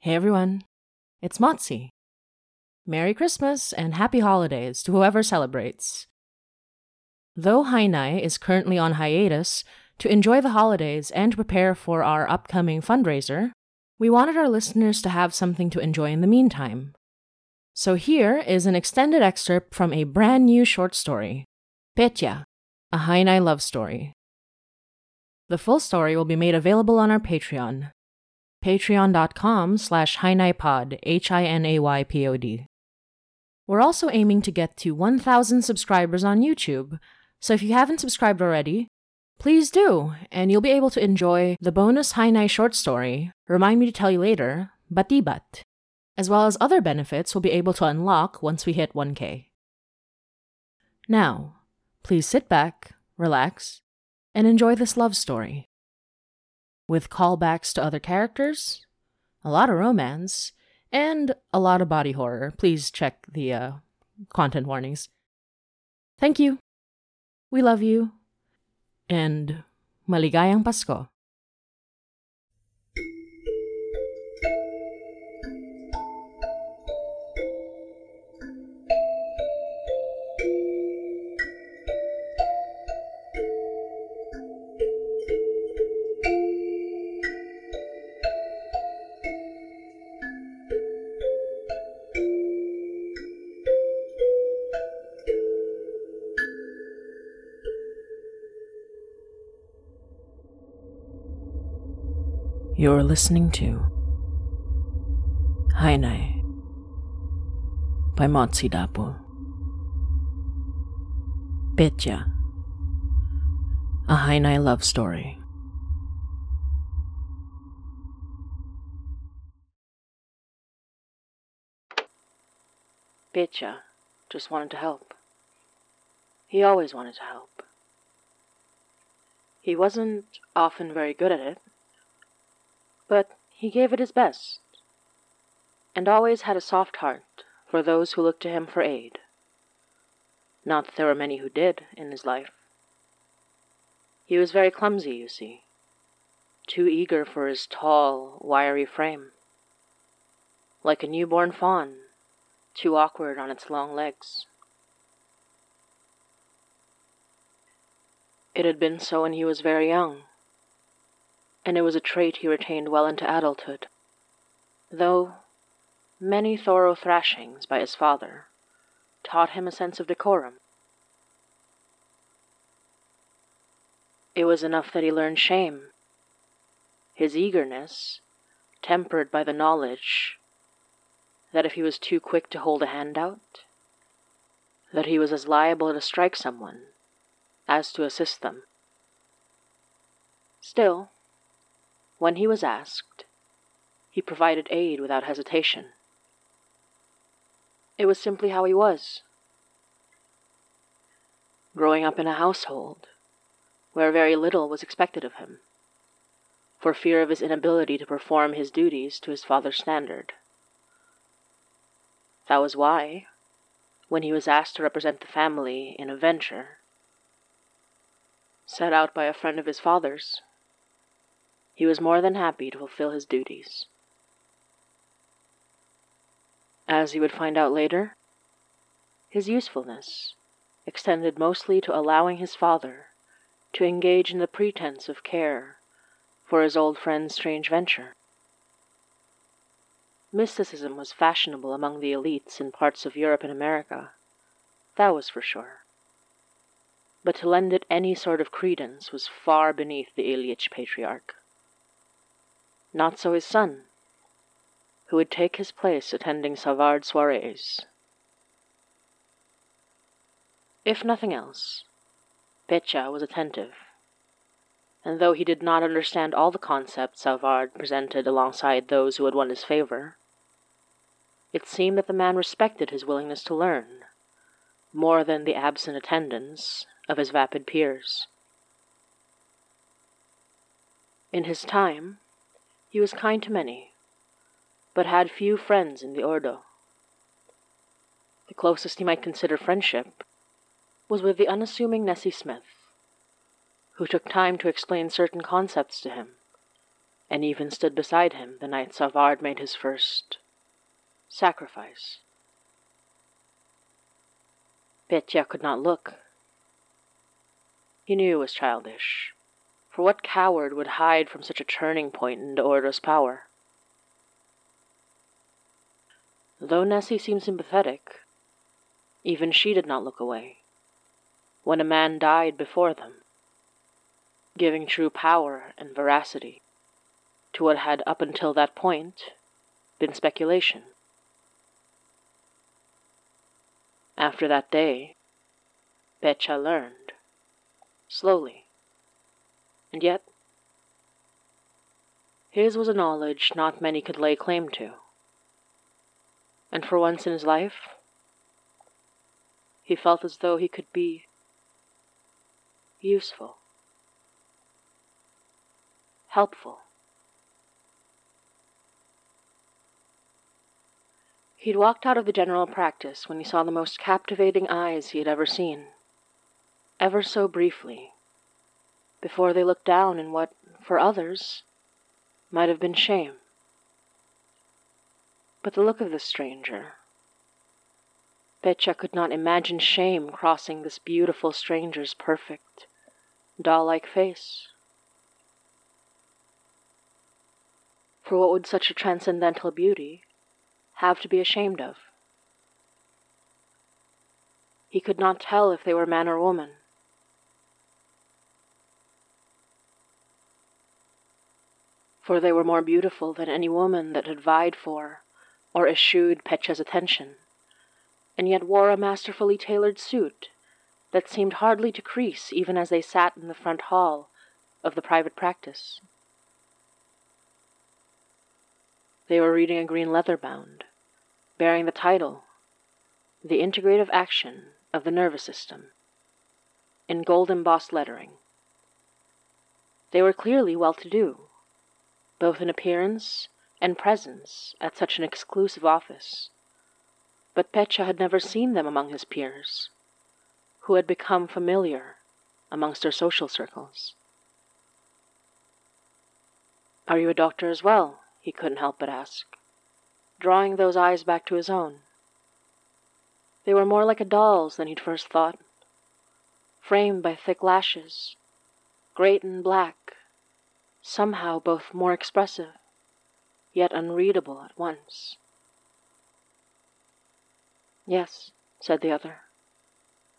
Hey everyone, it's Motzi. Merry Christmas and Happy Holidays to whoever celebrates. Though Hinay is currently on hiatus, to enjoy the holidays and prepare for our upcoming fundraiser, we wanted our listeners to have something to enjoy in the meantime. So here is an extended excerpt from a brand new short story, Petya, a Hinay love story. The full story will be made available on our Patreon, patreon.com slash hinaypod, H-I-N-A-Y-P-O-D. We're also aiming to get to 1,000 subscribers on YouTube, so if you haven't subscribed already, please do, and you'll be able to enjoy the bonus Hinay short story, Remind Me to Tell You Later, Batibat, as well as other benefits we'll be able to unlock once we hit 1K. Now, please sit back, relax, and enjoy this love story. With callbacks to other characters, a lot of romance, and a lot of body horror. Please check the uh, content warnings. Thank you. We love you. And maligayang Pasko. You're listening to Hinay by Motsi Dapo. Petya, a Hinay love story. Petya just wanted to help. He always wanted to help. He wasn't often very good at it, but he gave it his best, and always had a soft heart for those who looked to him for aid. Not that there were many who did in his life. He was very clumsy, you see, too eager for his tall, wiry frame. Like a newborn fawn, too awkward on its long legs. It had been so when he was very young and it was a trait he retained well into adulthood, though many thorough thrashings by his father taught him a sense of decorum. It was enough that he learned shame, his eagerness tempered by the knowledge that if he was too quick to hold a hand out, that he was as liable to strike someone as to assist them. Still, when he was asked, he provided aid without hesitation. It was simply how he was. Growing up in a household where very little was expected of him, for fear of his inability to perform his duties to his father's standard. That was why, when he was asked to represent the family in a venture set out by a friend of his father's, he was more than happy to fulfill his duties. As he would find out later, his usefulness extended mostly to allowing his father to engage in the pretense of care for his old friend's strange venture. Mysticism was fashionable among the elites in parts of Europe and America, that was for sure. But to lend it any sort of credence was far beneath the Ilyich patriarch. Not so his son, who would take his place attending Savard soirees. If nothing else, Petya was attentive, and though he did not understand all the concepts Savard presented alongside those who had won his favor, it seemed that the man respected his willingness to learn, more than the absent attendance of his vapid peers. In his time, he was kind to many, but had few friends in the Ordo. The closest he might consider friendship was with the unassuming Nessie Smith, who took time to explain certain concepts to him, and even stood beside him the night Savard made his first sacrifice. Petya could not look. He knew it was childish, for what coward would hide from such a turning point in Ordo's power? Though Nessie seemed sympathetic, even she did not look away when a man died before them, giving true power and veracity to what had up until that point been speculation. After that day, Petya learned, slowly, and yet his was a knowledge not many could lay claim to. And for once in his life, he felt as though he could be useful, helpful. He'd walked out of the general practice when he saw the most captivating eyes he had ever seen, ever so briefly, before they looked down in what, for others, might have been shame. But the look of the stranger. Petya could not imagine shame crossing this beautiful stranger's perfect, doll like face. For what would such a transcendental beauty have to be ashamed of. He could not tell if they were man or woman. For they were more beautiful than any woman that had vied for or eschewed Petya's attention, and yet wore a masterfully tailored suit that seemed hardly to crease even as they sat in the front hall of the private practice. They were reading a green leather bound, bearing the title, The Integrative Action of the Nervous System, in gold embossed lettering. They were clearly well to do, both in appearance and presence at such an exclusive office, but Petya had never seen them among his peers, who had become familiar amongst their social circles. Are you a doctor as well? he couldn't help but ask, drawing those eyes back to his own. They were more like a doll's than he'd first thought, framed by thick lashes, great and black, somehow both more expressive, yet unreadable at once. Yes, said the other,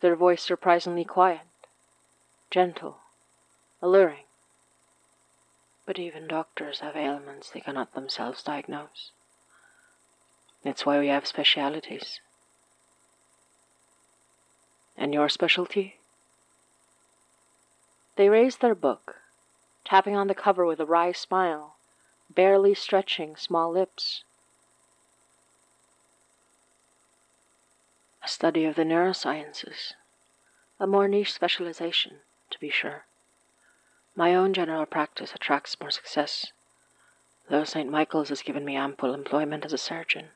their voice surprisingly quiet, gentle, alluring. But even doctors have ailments they cannot themselves diagnose. That's why we have specialities. And your specialty? They raised their book, tapping on the cover with a wry smile, barely stretching small lips. A study of the neurosciences, a more niche specialization, to be sure. My own general practice attracts more success, though St. Michael's has given me ample employment as a surgeon.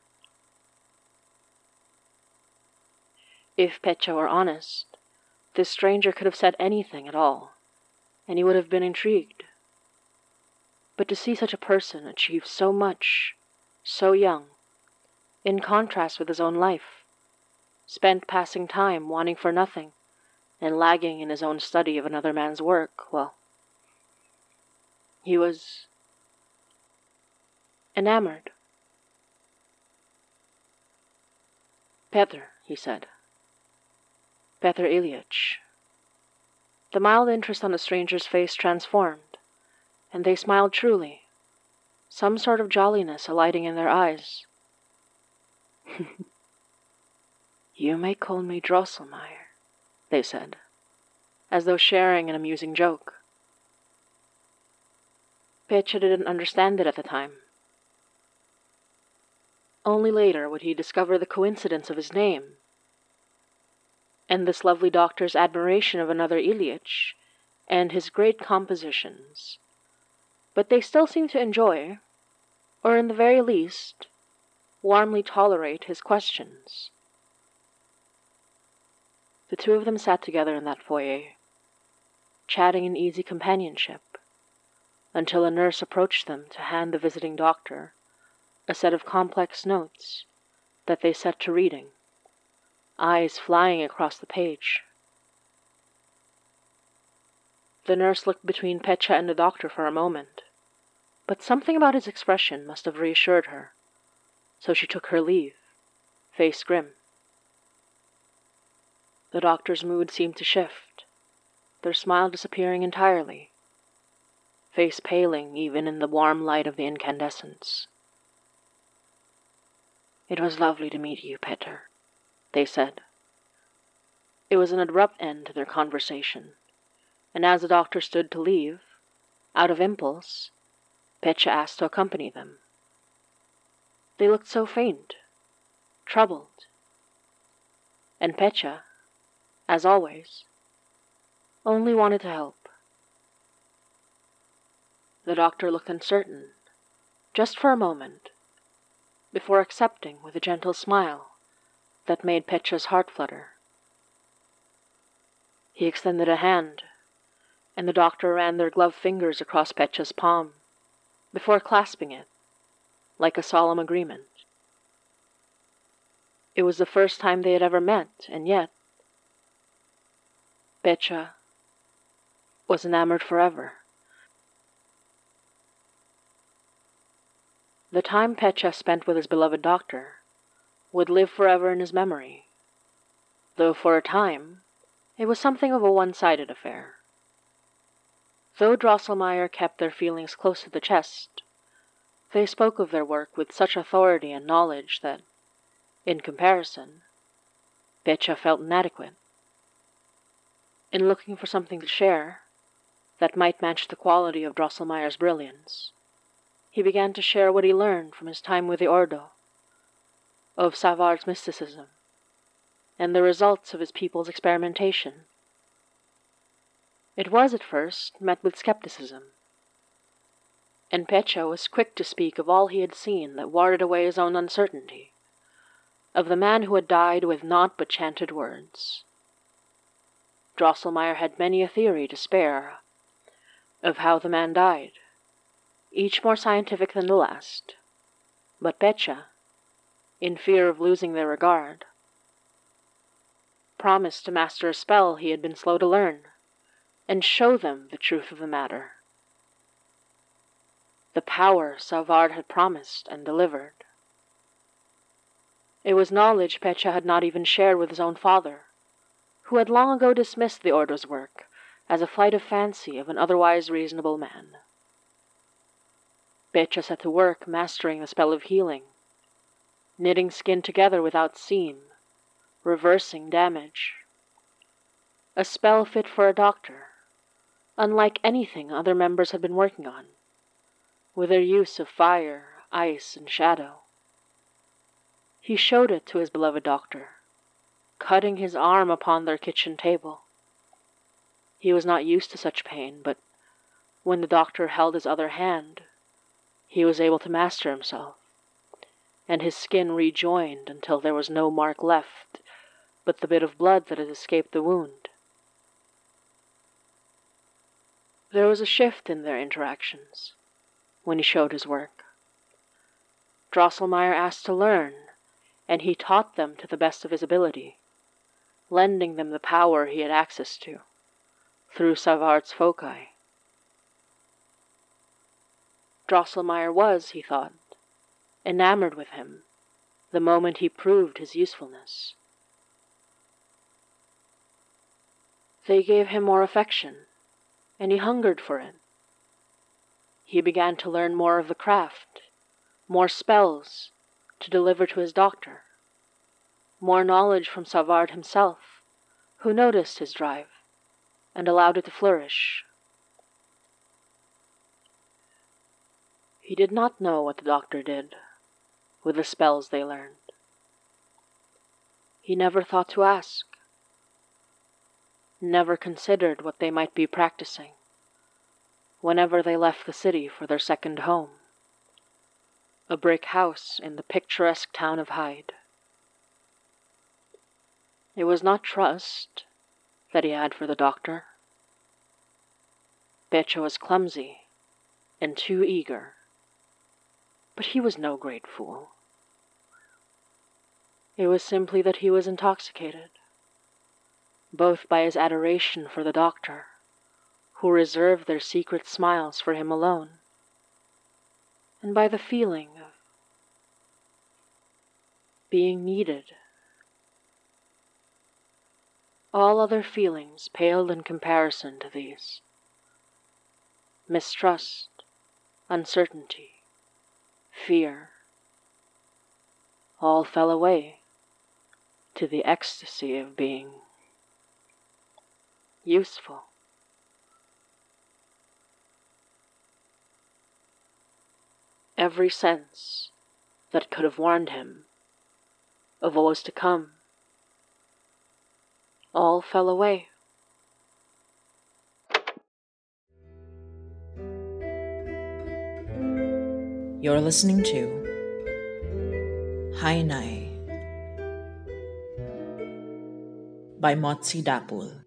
If Petya were honest, this stranger could have said anything at all, and he would have been intrigued. But to see such a person achieve so much, so young, in contrast with his own life, spent passing time wanting for nothing, and lagging in his own study of another man's work, well, he was enamored. Petr, he said. Petr Ilyich. The mild interest on the stranger's face transformed, and they smiled truly, some sort of jolliness alighting in their eyes. you may call me Drosselmeyer, they said, as though sharing an amusing joke. Petya didn't understand it at the time. Only later would he discover the coincidence of his name and this lovely doctor's admiration of another Ilyich and his great compositions. But they still seem to enjoy, or in the very least, warmly tolerate his questions. The two of them sat together in that foyer, chatting in easy companionship until a nurse approached them to hand the visiting doctor a set of complex notes that they set to reading, eyes flying across the page. The nurse looked between Petya and the doctor for a moment, but something about his expression must have reassured her, so she took her leave, face grim. The doctor's mood seemed to shift, their smile disappearing entirely, face paling even in the warm light of the incandescents. It was lovely to meet you, Petr, they said. It was an abrupt end to their conversation and as the doctor stood to leave, out of impulse, Petya asked to accompany them. They looked so faint, troubled, and Petya, as always, only wanted to help. The doctor looked uncertain, just for a moment, before accepting with a gentle smile that made Petya's heart flutter. He extended a hand and the doctor ran their gloved fingers across Petya's palm, before clasping it, like a solemn agreement. It was the first time they had ever met, and yet Petya was enamored forever. The time Petya spent with his beloved doctor would live forever in his memory, though for a time it was something of a one-sided affair. Though Drosselmeyer kept their feelings close to the chest, they spoke of their work with such authority and knowledge that, in comparison, Petya felt inadequate. In looking for something to share that might match the quality of Drosselmeyer's brilliance, he began to share what he learned from his time with the Ordo, of Savard's mysticism, and the results of his people's experimentation. It was, at first, met with skepticism, and Petya was quick to speak of all he had seen that warded away his own uncertainty, of the man who had died with naught but chanted words. Drosselmeyer had many a theory to spare of how the man died, each more scientific than the last, but Petya, in fear of losing their regard, promised to master a spell he had been slow to learn and show them the truth of the matter. The power Savard had promised and delivered. It was knowledge Petya had not even shared with his own father, who had long ago dismissed the order's work as a flight of fancy of an otherwise reasonable man. Petya set to work mastering the spell of healing, knitting skin together without seam, reversing damage. A spell fit for a doctor, unlike anything other members had been working on, with their use of fire, ice, and shadow. He showed it to his beloved doctor, cutting his arm upon their kitchen table. He was not used to such pain, but when the doctor held his other hand, he was able to master himself, and his skin rejoined until there was no mark left but the bit of blood that had escaped the wound. There was a shift in their interactions when he showed his work. Drosselmeyer asked to learn, and he taught them to the best of his ability, lending them the power he had access to through Savard's foci. Drosselmeyer was, he thought, enamored with him the moment he proved his usefulness. They gave him more affection and he hungered for it. He began to learn more of the craft, more spells to deliver to his doctor, more knowledge from Savard himself, who noticed his drive and allowed it to flourish. He did not know what the doctor did with the spells they learned. He never thought to ask never considered what they might be practicing whenever they left the city for their second home, a brick house in the picturesque town of Hyde. It was not trust that he had for the doctor. Petya was clumsy, and too eager. But he was no great fool. It was simply that he was intoxicated, both by his adoration for the doctor, who reserved their secret smiles for him alone, and by the feeling of being needed. All other feelings paled in comparison to these mistrust, uncertainty, fear, all fell away to the ecstasy of being useful. Every sense that could have warned him of what was to come all fell away. You're listening to Hinay by Motsi Dapul.